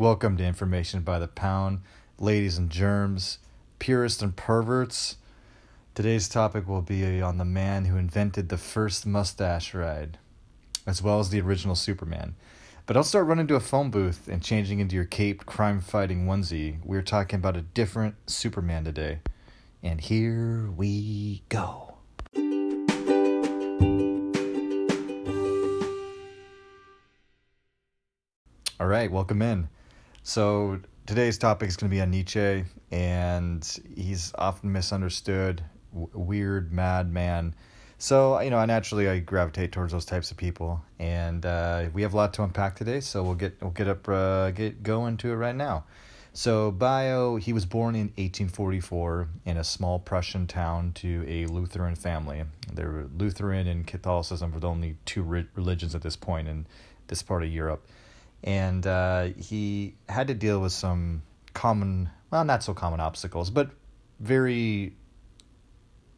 Welcome to Information by the Pound, ladies and germs, purists and perverts. Today's topic will be on the man who invented the first mustache ride, as well as the original Superman. But I'll start running to a phone booth and changing into your caped crime fighting onesie. We're talking about a different Superman today. And here we go. All right, welcome in. So today's topic is going to be on Nietzsche, and he's often misunderstood, w- weird, madman. So you know, I naturally, I gravitate towards those types of people, and uh, we have a lot to unpack today. So we'll get we'll get up uh, get going to it right now. So bio, he was born in 1844 in a small Prussian town to a Lutheran family. There were Lutheran and Catholicism were the only two re- religions at this point in this part of Europe and uh, he had to deal with some common, well, not so common obstacles, but very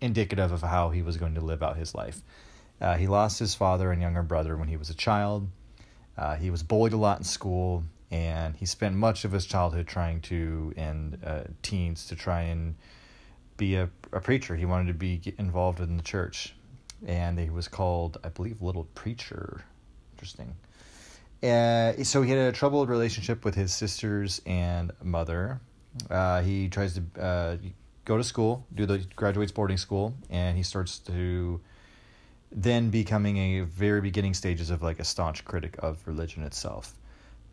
indicative of how he was going to live out his life. Uh, he lost his father and younger brother when he was a child. Uh, he was bullied a lot in school, and he spent much of his childhood trying to, and uh, teens, to try and be a, a preacher. He wanted to be involved in the church, and he was called, I believe, Little Preacher. Interesting. Uh, so he had a troubled relationship with his sisters and mother. Uh, he tries to uh, go to school, do the graduates boarding school, and he starts to then becoming a very beginning stages of like a staunch critic of religion itself.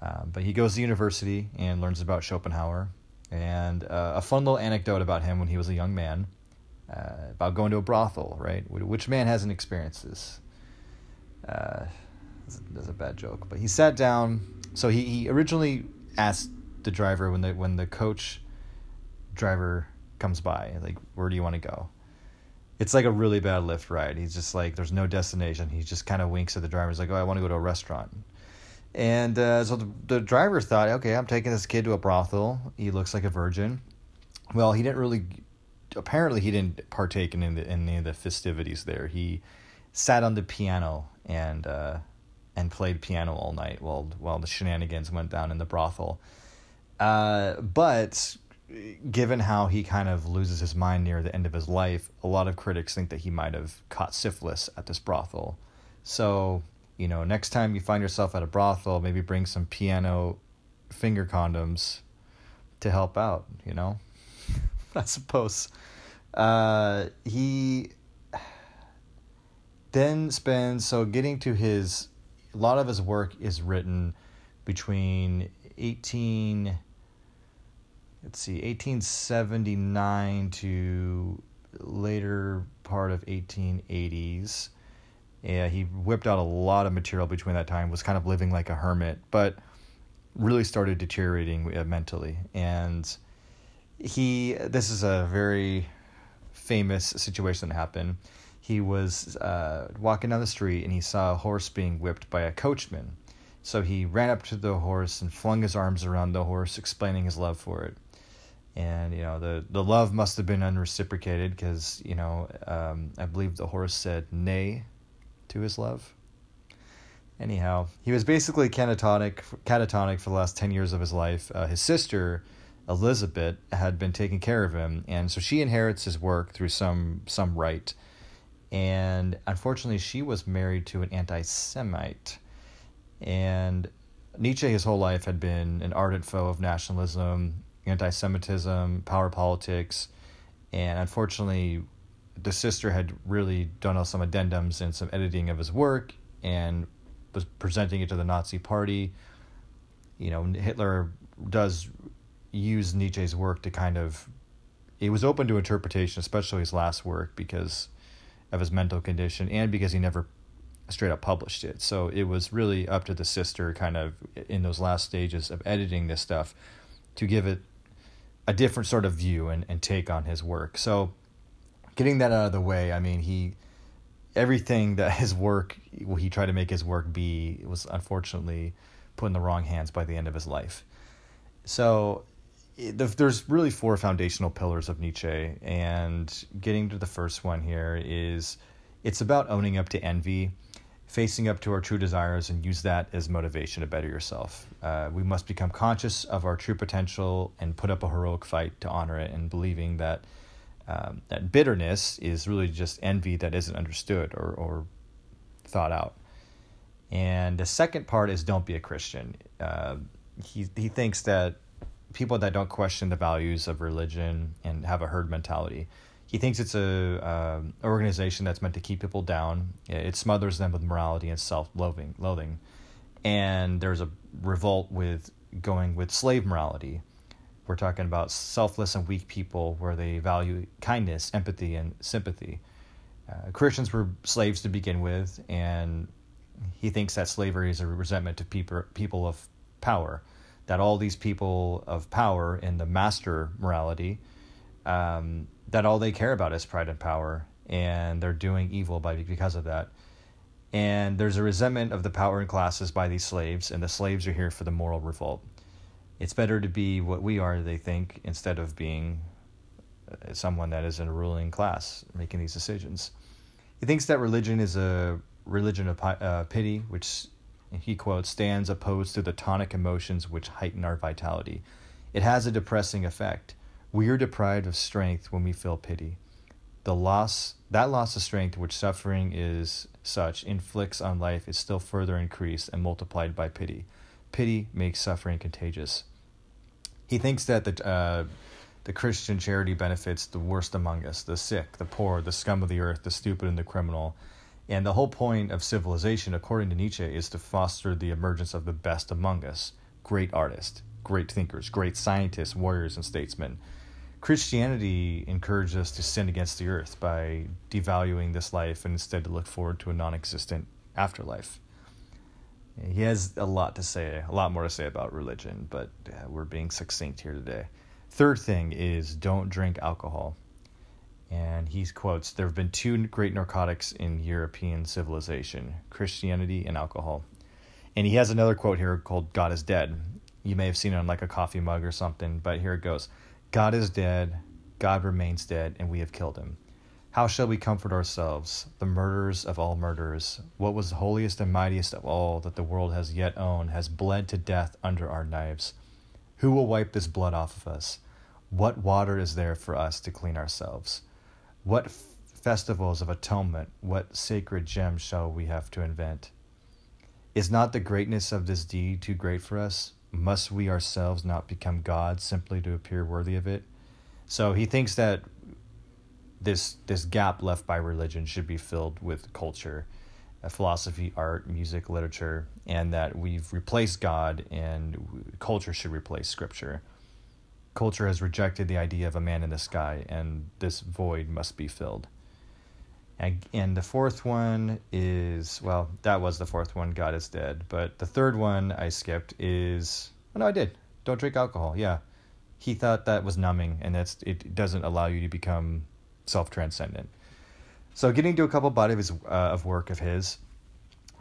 Um, but he goes to university and learns about Schopenhauer. And uh, a fun little anecdote about him when he was a young man, uh, about going to a brothel, right? Which man hasn't experienced this? Uh, that's a, bad joke. But he sat down. So he, he originally asked the driver when the when the coach driver comes by, like, where do you want to go? It's like a really bad Lyft ride. He's just like, there's no destination. He just kind of winks at the driver. He's like, oh, I want to go to a restaurant. And uh, so the, the driver thought, okay, I'm taking this kid to a brothel. He looks like a virgin. Well, he didn't really. Apparently, he didn't partake in, the, in any of the festivities there. He sat on the piano and uh, and played piano all night while while the shenanigans went down in the brothel. Uh, but given how he kind of loses his mind near the end of his life, a lot of critics think that he might have caught syphilis at this brothel. So, you know, next time you find yourself at a brothel, maybe bring some piano finger condoms to help out, you know? I suppose. Uh, he then spends, so getting to his a lot of his work is written between 18 let's see 1879 to later part of 1880s yeah he whipped out a lot of material between that time was kind of living like a hermit but really started deteriorating uh, mentally. And he this is a very famous situation that happened he was uh, walking down the street and he saw a horse being whipped by a coachman. So he ran up to the horse and flung his arms around the horse, explaining his love for it. And you know the the love must have been unreciprocated because you know um, I believe the horse said nay to his love. Anyhow, he was basically catatonic catatonic for the last ten years of his life. Uh, his sister Elizabeth had been taking care of him, and so she inherits his work through some some right and unfortunately, she was married to an anti Semite. And Nietzsche, his whole life, had been an ardent foe of nationalism, anti Semitism, power politics, and unfortunately, the sister had really done some addendums and some editing of his work and was presenting it to the Nazi Party. You know, Hitler does use Nietzsche's work to kind of. It was open to interpretation, especially his last work, because of his mental condition and because he never straight up published it. So it was really up to the sister kind of in those last stages of editing this stuff to give it a different sort of view and, and take on his work. So getting that out of the way, I mean, he everything that his work he tried to make his work be was unfortunately put in the wrong hands by the end of his life. So there's really four foundational pillars of Nietzsche, and getting to the first one here is it's about owning up to envy. facing up to our true desires and use that as motivation to better yourself. Uh, we must become conscious of our true potential and put up a heroic fight to honor it, and believing that um, that bitterness is really just envy that isn't understood or, or thought out. And the second part is don't be a Christian. Uh, he he thinks that people that don't question the values of religion and have a herd mentality he thinks it's a um, organization that's meant to keep people down. It smothers them with morality and self-loathing, loathing, and there's a revolt with going with slave morality. We're talking about selfless and weak people where they value kindness, empathy, and sympathy. Uh, Christians were slaves to begin with, and he thinks that slavery is a resentment to people people of power. That all these people of power in the master morality um, that all they care about is pride and power, and they're doing evil by because of that. And there's a resentment of the power and classes by these slaves, and the slaves are here for the moral revolt. It's better to be what we are, they think, instead of being uh, someone that is in a ruling class making these decisions. He thinks that religion is a religion of uh, pity, which he quotes stands opposed to the tonic emotions which heighten our vitality. It has a depressing effect. We are deprived of strength when we feel pity. The loss, that loss of strength which suffering is such inflicts on life is still further increased and multiplied by pity. Pity makes suffering contagious. He thinks that the uh, the Christian charity benefits the worst among us, the sick, the poor, the scum of the earth, the stupid, and the criminal. And the whole point of civilization, according to Nietzsche, is to foster the emergence of the best among us great artists, great thinkers, great scientists, warriors, and statesmen. Christianity encourages us to sin against the earth by devaluing this life and instead to look forward to a non existent afterlife. He has a lot to say, a lot more to say about religion, but uh, we're being succinct here today. Third thing is don't drink alcohol. And he quotes There have been two great narcotics in European civilization Christianity and alcohol. And he has another quote here called God is Dead. You may have seen it on like a coffee mug or something, but here it goes. God is dead, God remains dead, and we have killed him. How shall we comfort ourselves, the murderers of all murderers? What was the holiest and mightiest of all that the world has yet owned has bled to death under our knives. Who will wipe this blood off of us? What water is there for us to clean ourselves? What f- festivals of atonement, what sacred gems shall we have to invent? Is not the greatness of this deed too great for us? must we ourselves not become gods simply to appear worthy of it? So he thinks that this this gap left by religion should be filled with culture, uh, philosophy, art, music, literature, and that we've replaced God and culture should replace scripture. Culture has rejected the idea of a man in the sky, and this void must be filled. And, and the fourth one is well, that was the fourth one. God is dead. But the third one I skipped is oh no, I did. Don't drink alcohol. Yeah, he thought that was numbing, and that's it doesn't allow you to become self transcendent. So getting to a couple body of his uh, of work of his.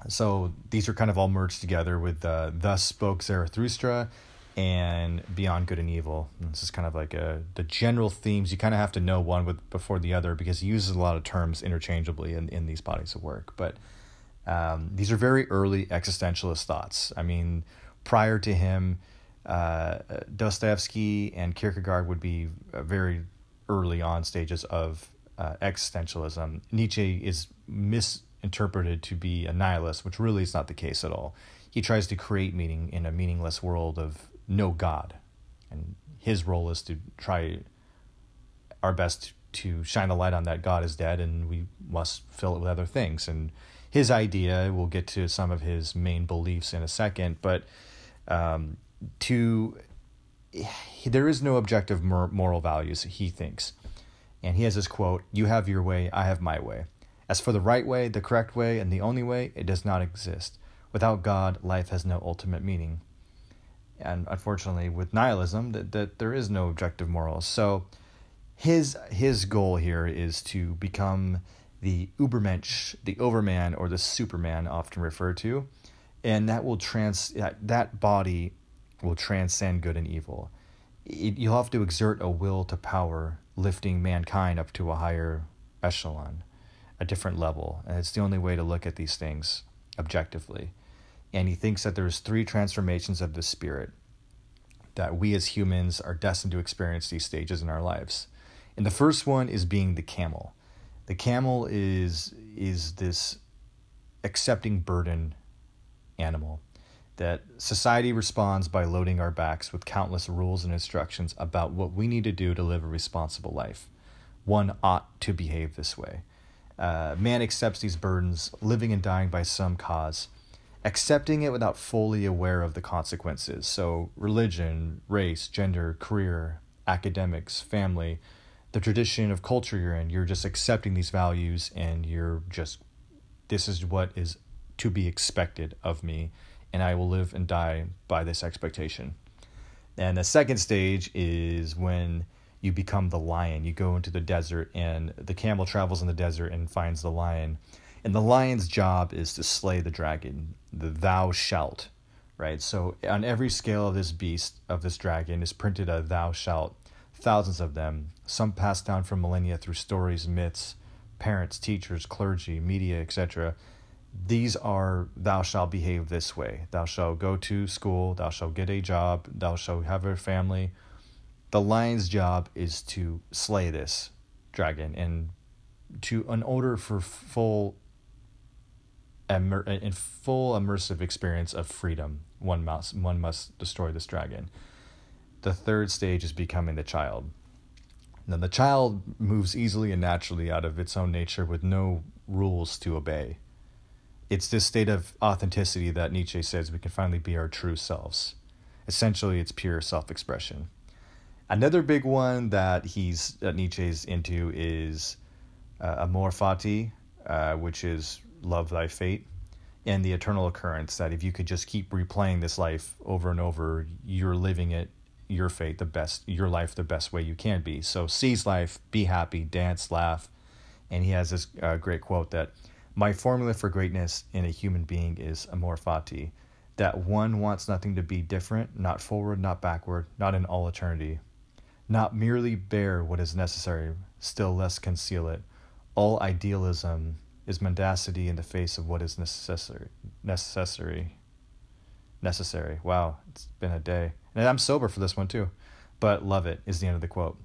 So these are kind of all merged together with uh, "Thus Spoke Zarathustra" and Beyond Good and Evil. And this is kind of like a, the general themes. You kind of have to know one with before the other because he uses a lot of terms interchangeably in, in these bodies of work. But um, these are very early existentialist thoughts. I mean, prior to him, uh, Dostoevsky and Kierkegaard would be uh, very early on stages of uh, existentialism. Nietzsche is misinterpreted to be a nihilist, which really is not the case at all. He tries to create meaning in a meaningless world of no God. And his role is to try our best to shine a light on that God is dead and we must fill it with other things. And his idea, we'll get to some of his main beliefs in a second, but um, to there is no objective moral values, he thinks. And he has this quote You have your way, I have my way. As for the right way, the correct way, and the only way, it does not exist. Without God, life has no ultimate meaning and unfortunately with nihilism that, that there is no objective morals so his his goal here is to become the ubermensch the overman or the superman often referred to. And that will trans that that body will transcend good and evil. It, you'll have to exert a will to power lifting mankind up to a higher echelon a different level. And it's the only way to look at these things objectively. And he thinks that there's three transformations of the spirit that we as humans are destined to experience these stages in our lives. And the first one is being the camel. The camel is is this accepting burden animal that society responds by loading our backs with countless rules and instructions about what we need to do to live a responsible life. One ought to behave this way. Uh, man accepts these burdens, living and dying by some cause, accepting it without fully aware of the consequences. So, religion, race, gender, career, academics, family, the tradition of culture you're in, you're just accepting these values and you're just, this is what is to be expected of me, and I will live and die by this expectation. And the second stage is when you become the lion. You go into the desert, and the camel travels in the desert and finds the lion. And the lion's job is to slay the dragon, the thou shalt, right? So on every scale of this beast, of this dragon, is printed a thou shalt thousands of them, some passed down from millennia through stories, myths, parents, teachers, clergy, media, etc. These are, thou shalt behave this way. Thou shalt go to school. Thou shalt get a job. Thou shalt have a family. The lion's job is to slay this dragon and to, in order for full immer- in full immersive experience of freedom, one must one must destroy this dragon. The third stage is becoming the child. Now, the child moves easily and naturally out of its own nature with no rules to obey. It's this state of authenticity that Nietzsche says we can finally be our true selves. Essentially, it's pure self expression. Another big one that he's Nietzsche's into is uh, amor fati, uh, which is love thy fate, and the eternal occurrence. That if you could just keep replaying this life over and over, you're living it your fate the best your life the best way you can be so seize life be happy dance laugh and he has this uh, great quote that my formula for greatness in a human being is amor fati that one wants nothing to be different not forward not backward not in all eternity not merely bear what is necessary still less conceal it all idealism is mendacity in the face of what is necessary necessary necessary wow it's been a day and I'm sober for this one too, but love it is the end of the quote.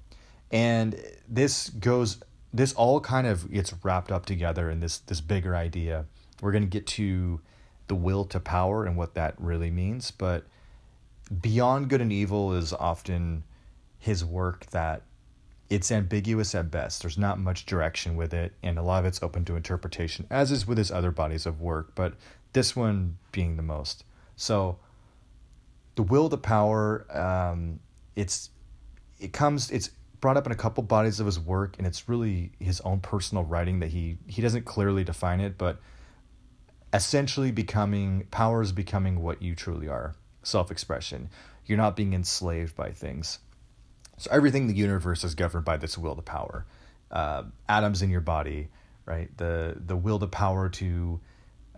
And this goes, this all kind of gets wrapped up together in this this bigger idea. We're going to get to the will to power and what that really means, but beyond good and evil is often his work that it's ambiguous at best. There's not much direction with it, and a lot of it's open to interpretation, as is with his other bodies of work, but this one being the most. So the will to power um, it's it comes it's brought up in a couple bodies of his work and it's really his own personal writing that he he doesn't clearly define it but essentially becoming power is becoming what you truly are self-expression you're not being enslaved by things so everything in the universe is governed by this will to power uh, atoms in your body right the the will to power to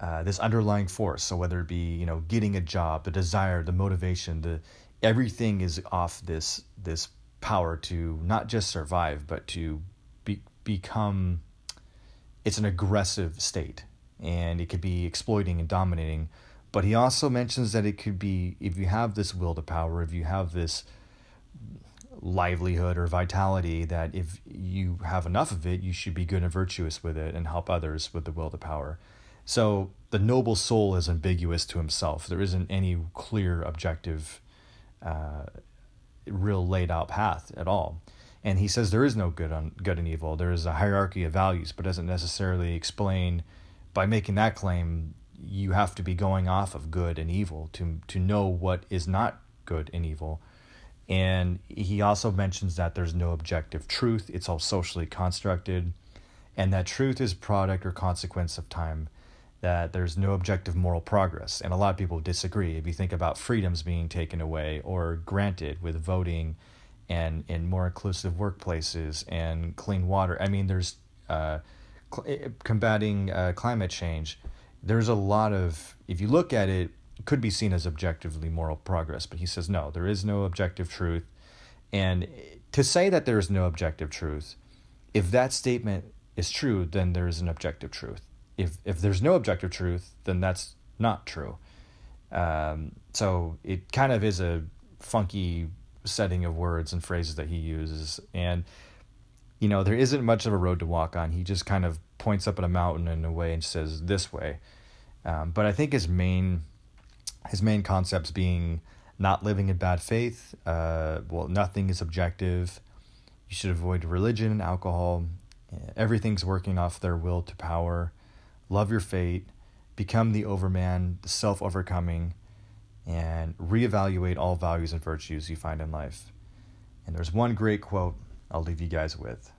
uh, this underlying force. So whether it be you know getting a job, the desire, the motivation, the everything is off this this power to not just survive, but to be, become. It's an aggressive state, and it could be exploiting and dominating. But he also mentions that it could be if you have this will to power, if you have this livelihood or vitality that if you have enough of it, you should be good and virtuous with it and help others with the will to power. So the noble soul is ambiguous to himself. There isn't any clear, objective, uh, real laid out path at all. And he says there is no good on good and evil. There is a hierarchy of values, but doesn't necessarily explain. By making that claim, you have to be going off of good and evil to to know what is not good and evil. And he also mentions that there's no objective truth. It's all socially constructed, and that truth is product or consequence of time that there's no objective moral progress. And a lot of people disagree. If you think about freedoms being taken away or granted with voting and in more inclusive workplaces and clean water, I mean, there's uh, cl- eh, combating uh, climate change. There's a lot of, if you look at it, it could be seen as objectively moral progress. But he says, no, there is no objective truth. And to say that there is no objective truth, if that statement is true, then there is an objective truth if if there's no objective truth, then that's not true. Um, so it kind of is a funky setting of words and phrases that he uses, and you know there isn't much of a road to walk on. He just kind of points up at a mountain in a way and says this way. Um, but I think his main his main concepts being not living in bad faith. Uh, well, nothing is objective. You should avoid religion and alcohol. Everything's working off their will to power. Love your fate. Become the overman, the self overcoming, and reevaluate all values and virtues you find in life. And there's one great quote I'll leave you guys with.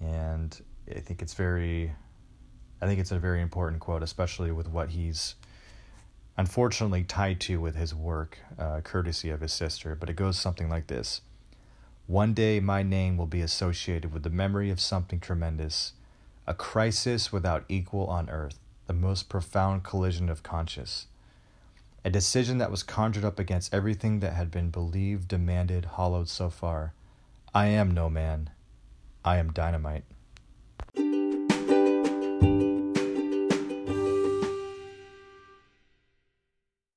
And I think it's very I think it's a very important quote, especially with what he's unfortunately tied to with his work, uh, courtesy of his sister. But it goes something like this One day my name will be associated with the memory of something tremendous, a crisis without equal on earth, the most profound collision of conscience. A decision that was conjured up against everything that had been believed, demanded, hollowed so far. I am no man. I am dynamite.